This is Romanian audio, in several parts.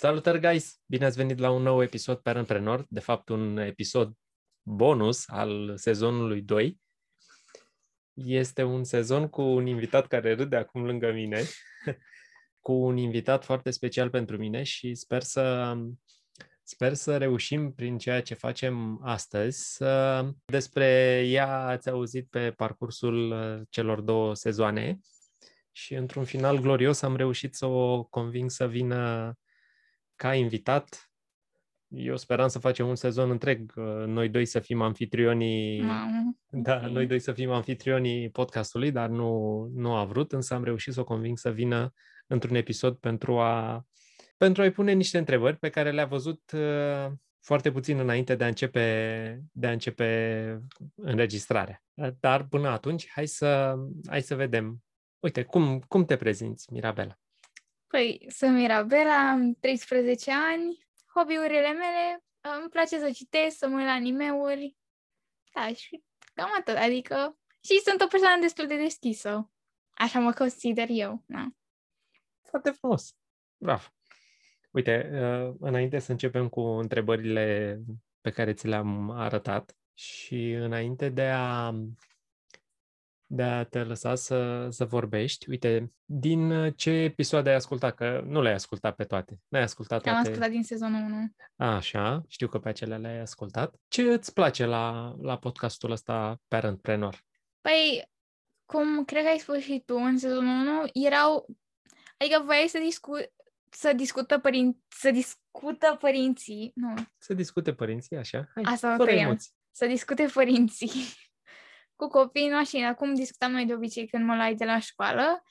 Salutări, guys! Bine ați venit la un nou episod pe Antreprenor, de fapt un episod bonus al sezonului 2. Este un sezon cu un invitat care râde acum lângă mine, cu un invitat foarte special pentru mine și sper să Sper să reușim prin ceea ce facem astăzi. Să... Despre ea ați auzit pe parcursul uh, celor două sezoane și într-un final glorios am reușit să o conving să vină ca invitat. Eu speram să facem un sezon întreg, uh, noi doi să fim anfitrionii, Mamă, da, ok. noi doi să fim anfitrionii podcastului, dar nu, nu a vrut, însă am reușit să o conving să vină într-un episod pentru a pentru a-i pune niște întrebări pe care le-a văzut uh, foarte puțin înainte de a începe, de a începe înregistrarea. Dar până atunci, hai să, hai să vedem. Uite, cum, cum te prezinți, Mirabela? Păi, sunt Mirabela, am 13 ani, hobby-urile mele, îmi place să citesc, să mă uit la anime-uri, da, și cam atât, adică, și sunt o persoană destul de deschisă, așa mă consider eu, da. Foarte frumos. Bravo. Uite, uh, înainte să începem cu întrebările pe care ți le-am arătat și înainte de a, de a te lăsa să, să vorbești, uite, din ce episoade ai ascultat? Că nu le-ai ascultat pe toate. Nu ai ascultat Am toate. ascultat din sezonul 1. Așa, știu că pe acelea le-ai ascultat. Ce îți place la, la podcastul ăsta Parentpreneur? Păi, cum cred că ai spus și tu, în sezonul 1 erau, adică voiai să discu- să discută părin- să discută părinții, nu, Să discute părinții, așa? Hai, Asta o fără tăiem. emoții. să discute părinții cu copiii în mașină, cum discutam noi de obicei când mă luai de la școală.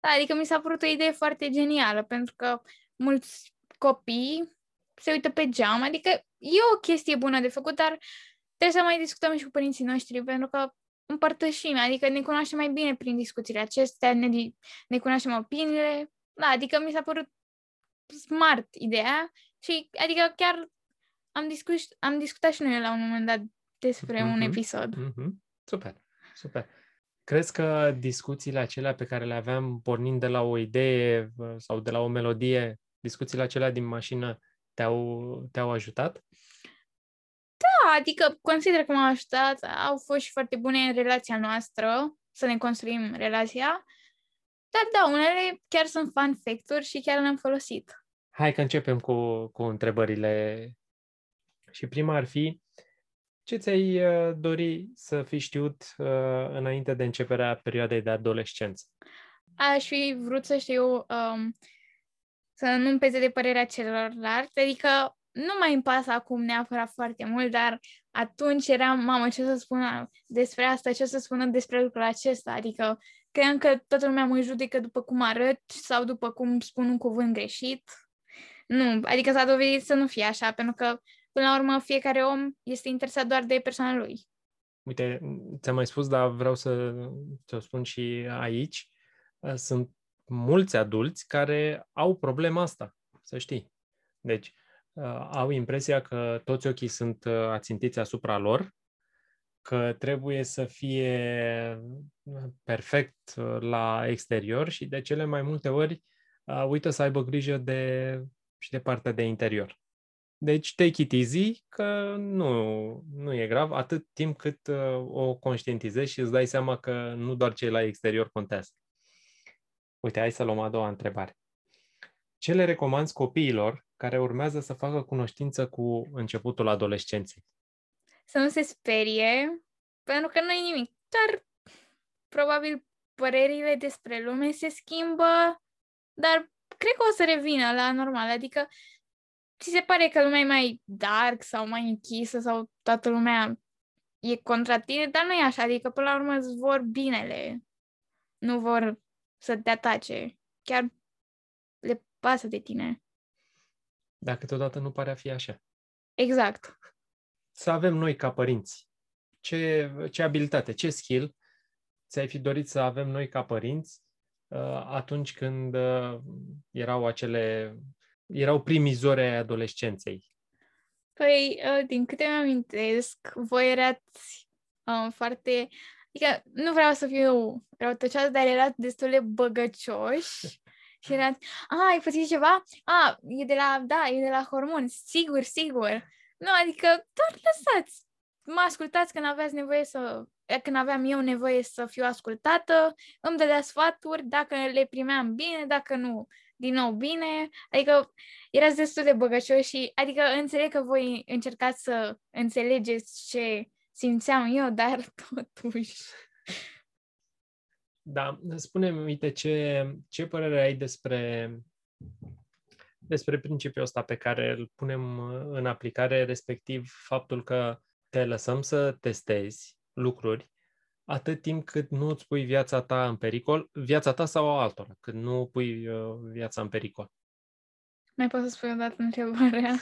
Da, adică mi s-a părut o idee foarte genială, pentru că mulți copii se uită pe geam, adică e o chestie bună de făcut, dar trebuie să mai discutăm și cu părinții noștri, pentru că împărtășim, adică ne cunoaștem mai bine prin discuțiile acestea, ne, di- ne cunoaștem opiniile, da, adică mi s-a părut smart ideea și adică chiar am, discut, am discutat și noi la un moment dat despre un Mhm. episod. Mhm. Super, super. Crezi că discuțiile acelea pe care le aveam pornind de la o idee uh, sau de la o melodie, discuțiile acelea din mașină te-au, te-au ajutat? Da, adică consider că m-au ajutat, au fost și foarte bune în relația noastră, să ne construim relația, dar da, unele chiar sunt fun fact-uri și chiar le-am folosit. Hai că începem cu, cu întrebările. Și prima ar fi, ce ți-ai uh, dori să fi știut uh, înainte de începerea perioadei de adolescență? Aș fi vrut să știu um, să nu-mi peze de părerea celorlalți, adică nu mai îmi pasă acum neapărat foarte mult, dar atunci eram, mamă, ce să spună despre asta, ce să spună despre lucrul acesta, adică cream că toată lumea mă judecă după cum arăt sau după cum spun un cuvânt greșit. Nu, adică s-a dovedit să nu fie așa, pentru că, până la urmă, fiecare om este interesat doar de persoana lui. Uite, ți-am mai spus, dar vreau să ți-o spun și aici. Uh, Sunt mulți adulți care au problema asta, să știi. Deci, uh, au impresia că toți ochii sunt uh, ațintiți asupra lor, că trebuie să fie perfect uh, la exterior și de cele mai multe ori uh, uită să aibă grijă de, și de partea de interior. Deci take it easy, că nu, nu e grav, atât timp cât uh, o conștientizezi și îți dai seama că nu doar cei la exterior contează. Uite, hai să luăm a doua întrebare. Ce le recomanzi copiilor care urmează să facă cunoștință cu începutul adolescenței? să nu se sperie, pentru că nu e nimic. Doar, probabil, părerile despre lume se schimbă, dar cred că o să revină la normal. Adică, ți se pare că lumea e mai dark sau mai închisă sau toată lumea e contra tine, dar nu e așa. Adică, până la urmă, îți vor binele. Nu vor să te atace. Chiar le pasă de tine. Dar câteodată nu pare a fi așa. Exact. Să avem noi ca părinți. Ce, ce abilitate, ce skill ți-ai fi dorit să avem noi ca părinți uh, atunci când uh, erau acele, erau primii zori ai adolescenței? Păi, uh, din câte mi-amintesc, voi erați um, foarte... Adică nu vreau să fiu răutăcioasă, dar erați destul de băgăcioși Și era, a, ai pățit ceva? A, e de la, da, e de la hormoni, sigur, sigur. Nu, adică doar lăsați. Mă ascultați când aveați nevoie să, când aveam eu nevoie să fiu ascultată, îmi dădea sfaturi, dacă le primeam bine, dacă nu, din nou bine. Adică erați destul de băgăcioși și, adică înțeleg că voi încercați să înțelegeți ce simțeam eu, dar totuși... Da, spune-mi, uite, ce, ce părere ai despre, despre principiul ăsta pe care îl punem în aplicare, respectiv faptul că te lăsăm să testezi lucruri atât timp cât nu îți pui viața ta în pericol, viața ta sau a altora, cât nu pui uh, viața în pericol. Mai poți să spui o dată întrebarea?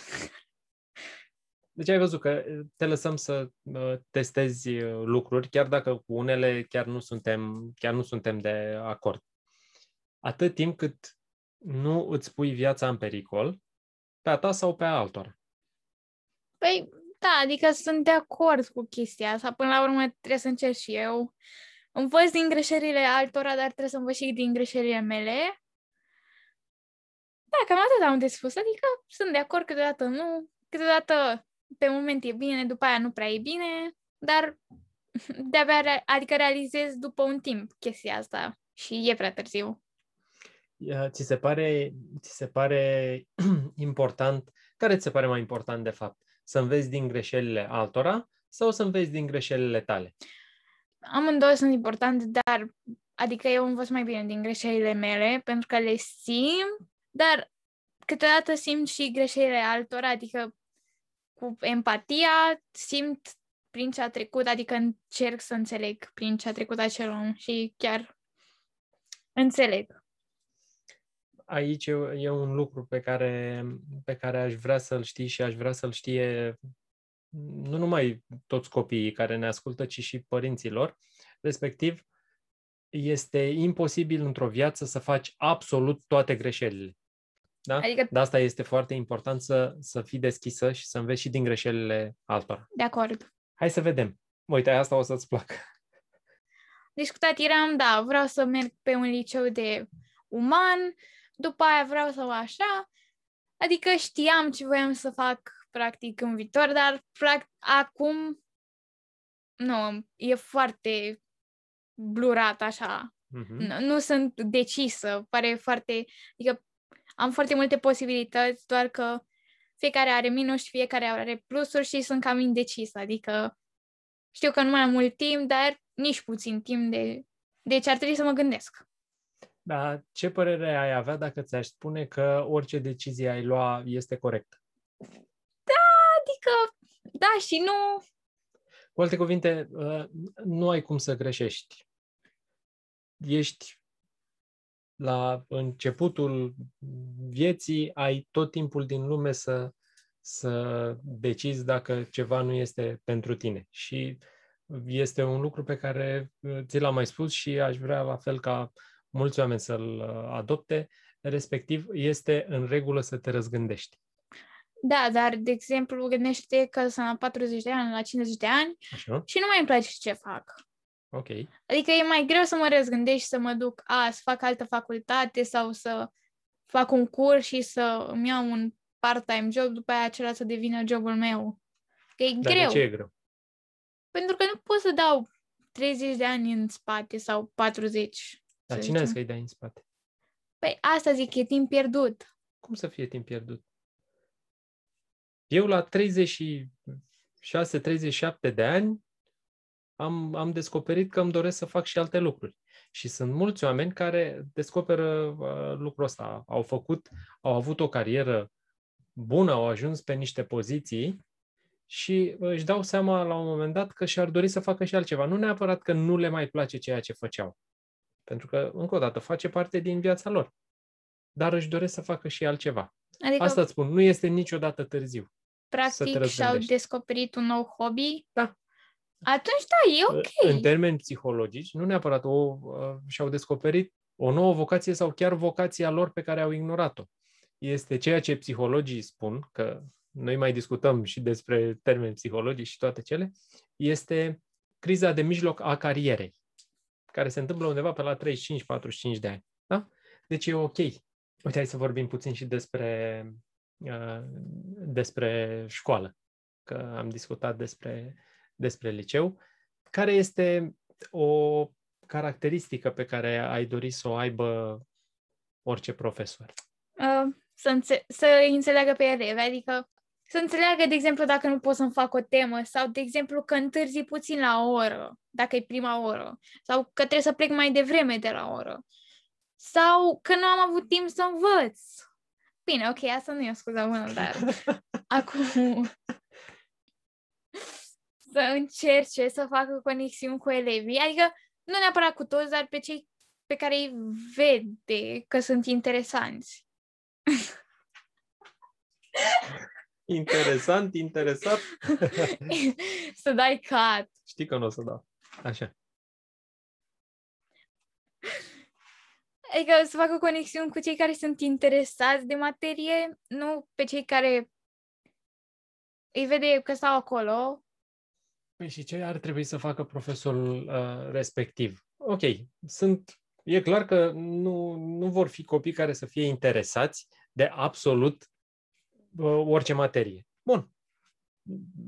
Deci ai văzut că te lăsăm să uh, testezi uh, lucruri, chiar dacă cu unele chiar nu suntem, chiar nu suntem de acord. Atât timp cât nu îți pui viața în pericol, pe a ta sau pe a altora. Păi, da, adică sunt de acord cu chestia asta. Până la urmă trebuie să încerc și eu. Învăț din greșelile altora, dar trebuie să învăț și din greșelile mele. Da, cam atât am de spus. Adică sunt de acord, câteodată nu. Câteodată pe moment e bine, după aia nu prea e bine, dar de-abia, adică realizez după un timp chestia asta și e prea târziu. Ți se pare, ți se pare important, care ți se pare mai important de fapt? Să înveți din greșelile altora sau să înveți din greșelile tale? Amândouă sunt importante, dar adică eu învăț mai bine din greșelile mele pentru că le simt, dar câteodată simt și greșelile altora, adică cu empatia simt prin ce a trecut, adică încerc să înțeleg prin ce a trecut acel om și chiar înțeleg. Aici e un lucru pe care, pe care aș vrea să-l știi și aș vrea să-l știe nu numai toți copiii care ne ascultă, ci și părinților. Respectiv, este imposibil într-o viață să faci absolut toate greșelile. Da? Adică... De asta este foarte important să, să fii deschisă și să înveți și din greșelile altora. De acord. Hai să vedem. Uite, asta o să-ți placă. Discutat eram, da, vreau să merg pe un liceu de uman, după aia vreau să o așa. Adică știam ce voiam să fac practic în viitor, dar practic, acum nu, e foarte blurat așa. Mm-hmm. Nu, nu sunt decisă, pare foarte, adică am foarte multe posibilități, doar că fiecare are minus și fiecare are plusuri și sunt cam indecis, adică știu că nu mai am mult timp, dar nici puțin timp, de... deci ar trebui să mă gândesc. Da, ce părere ai avea dacă ți-aș spune că orice decizie ai lua este corectă? Da, adică, da și nu. Cu alte cuvinte, uh, nu ai cum să greșești. Ești la începutul vieții ai tot timpul din lume să, să decizi dacă ceva nu este pentru tine. Și este un lucru pe care uh, ți l-am mai spus și aș vrea la fel ca mulți oameni să-l uh, adopte, respectiv este în regulă să te răzgândești. Da, dar, de exemplu, gândește că sunt la 40 de ani, la 50 de ani Așa. și nu mai îmi place ce fac. Ok. Adică e mai greu să mă răzgândesc și să mă duc, a, să fac altă facultate sau să fac un curs și să îmi iau un part-time job, după aia acela să devină jobul meu. Că e Dar greu. de ce e greu? Pentru că nu pot să dau 30 de ani în spate sau 40. Dar cine zicem. că-i dai în spate? Păi asta zic, e timp pierdut. Cum să fie timp pierdut? Eu la 36-37 de ani am, am descoperit că îmi doresc să fac și alte lucruri. Și sunt mulți oameni care descoperă uh, lucrul ăsta. Au făcut, au avut o carieră bună, au ajuns pe niște poziții și își dau seama la un moment dat că și-ar dori să facă și altceva. Nu neapărat că nu le mai place ceea ce făceau. Pentru că, încă o dată, face parte din viața lor. Dar își doresc să facă și altceva. Adică, Asta îți spun, nu este niciodată târziu. Practic și-au descoperit un nou hobby. Da. Atunci da, e ok. În termeni psihologici, nu neapărat o, uh, și-au descoperit o nouă vocație sau chiar vocația lor pe care au ignorat-o. Este ceea ce psihologii spun, că noi mai discutăm și despre termeni psihologici și toate cele, este criza de mijloc a carierei, care se întâmplă undeva pe la 35-45 de ani. Da? Deci e ok. Uite, hai să vorbim puțin și despre, uh, despre școală, că am discutat despre, despre liceu. Care este o caracteristică pe care ai dori să o aibă orice profesor? Uh, să, înțe- să înțeleagă pe elevi, adică să înțeleagă, de exemplu, dacă nu pot să-mi fac o temă sau, de exemplu, că întârzi puțin la o oră, dacă e prima oră, sau că trebuie să plec mai devreme de la oră, sau că nu am avut timp să învăț. Bine, ok, asta nu e o scuză bună, dar acum să încerce să facă conexiuni cu elevii, adică nu neapărat cu toți, dar pe cei pe care îi vede că sunt interesanți. Interesant, interesat. să dai cat. Știi că nu o să dau. Așa. Adică să facă conexiuni cu cei care sunt interesați de materie, nu pe cei care îi vede că stau acolo. Păi și ce ar trebui să facă profesorul uh, respectiv? Ok, sunt, e clar că nu, nu vor fi copii care să fie interesați de absolut uh, orice materie. Bun.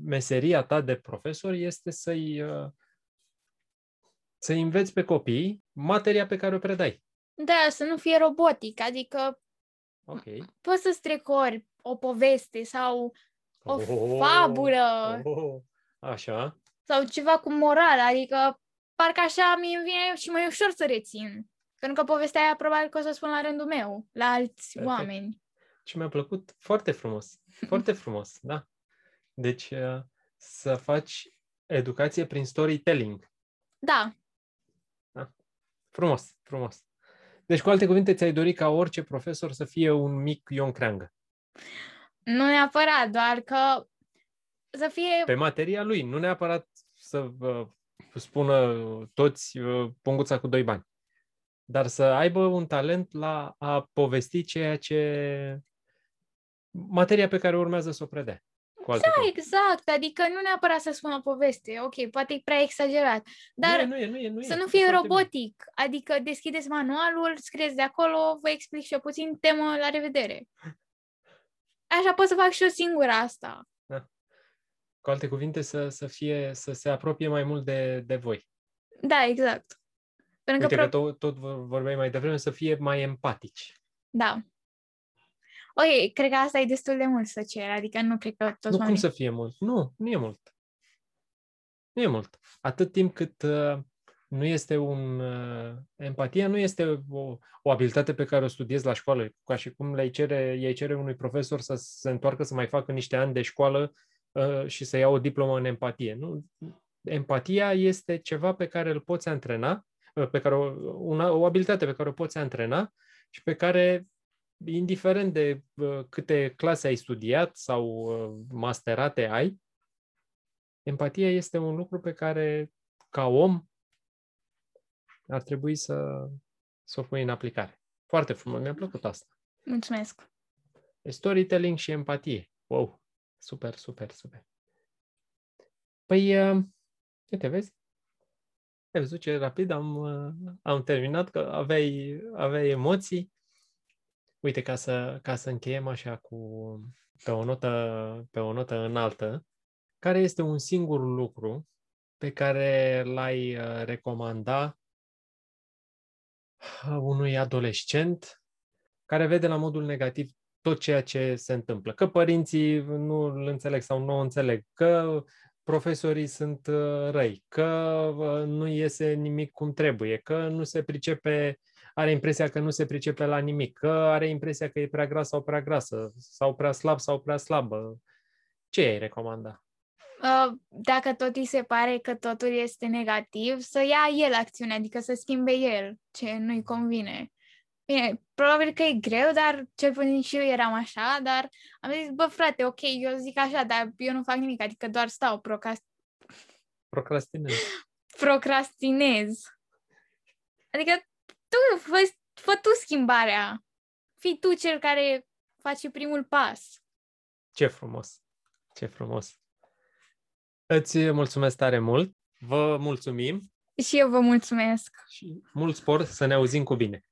Meseria ta de profesor este să-i, uh, să înveți pe copii materia pe care o predai. Da, să nu fie robotic, adică Ok. poți să strecori o poveste sau o Oh, fabulă Oh, așa. sau ceva cu moral, adică parcă așa mi vine și mai ușor să rețin. Pentru că povestea aia probabil că o să o spun la rândul meu, la alți Perfect. oameni. Și mi-a plăcut foarte frumos. Foarte frumos, da. Deci uh, să faci educație prin storytelling. Da, Frumos, frumos. Deci, cu alte cuvinte, ți-ai dori ca orice profesor să fie un mic Ion Creangă. nu neapărat, doar că să fie... Pe materia lui, nu neapărat să uh, spună toți uh, punguța cu doi bani. Dar să aibă un talent la a povesti ceea ce... materia pe care urmează să o predea. Cu alte Da, cuvinte. exact, adică nu neapărat să spună poveste, ok, poate e prea exagerat, dar nu e, nu e, nu e, nu e. să nu E fie foarte bine. robotic, adică deschideți manualul, scrieți de acolo, vă explic și eu puțin, temă, la revedere. Așa pot să fac și eu singură asta. Cu alte cuvinte, să, să, fie, să se apropie mai mult de, de voi. Da, exact. Pentru Uite că, că pro- tot, tot vor- vorbeai mai devreme, să fie mai empatici. da. Ok, cred că asta e destul de mult să cer, adică nu cred că toți nu cum oamenii... să fie mult. Nu, nu e mult. Nu e mult. Atât timp cât uh, nu este un... Uh, empatia nu este o, o abilitate pe care o studiezi la școală, ca și cum le cere, ei cere unui profesor să se întoarcă să mai facă niște ani de școală uh, și să ia o diplomă în empatie. Nu? Empatia este ceva pe care îl poți antrena, uh, pe care o, una, o abilitate pe care o poți antrena și pe care indiferent de uh, câte clase ai studiat sau uh, masterate ai, empatia este un lucru pe care, ca om, ar trebui să, să o pui în aplicare. Foarte frumos, mi-a plăcut asta. Mulțumesc. Deci storytelling și empatie. Wow! Super, super, super. Păi, uh, uite, vezi? Ai văzut ce rapid am, uh, am terminat, că aveai, aveai emoții. Uite, ca să, ca să încheiem așa cu pe o notă, pe o notă înaltă, care este un singur lucru pe care l-ai uh, recomanda uh, unui adolescent care vede la modul negativ tot ceea ce se întâmplă. Că părinții nu îl înțeleg sau nu o înțeleg, că profesorii sunt uh, răi, că uh, nu iese nimic cum trebuie, că nu se pricepe, are impresia că nu se pricepe la nimic, că are impresia că e prea gras sau prea grasă, sau prea slab sau prea slabă. Ce ai recomanda? Uh, dacă tot îi se pare că totul este negativ, să ia el acțiune, adică să schimbe el ce nu-i convine. Bine, probabil că e greu, dar cel puțin și eu eram așa, dar am zis, bă, frate, ok, eu zic așa, dar eu nu fac nimic, adică doar stau, procrast- Procrastinez. procrastinez. Adică tu fă, fă tu schimbarea. Fii tu cel care face primul pas. Ce frumos! Ce frumos! Îți mulțumesc tare mult! Vă mulțumim Și eu vă mulțumesc. și mult spor să ne auzim cu bine!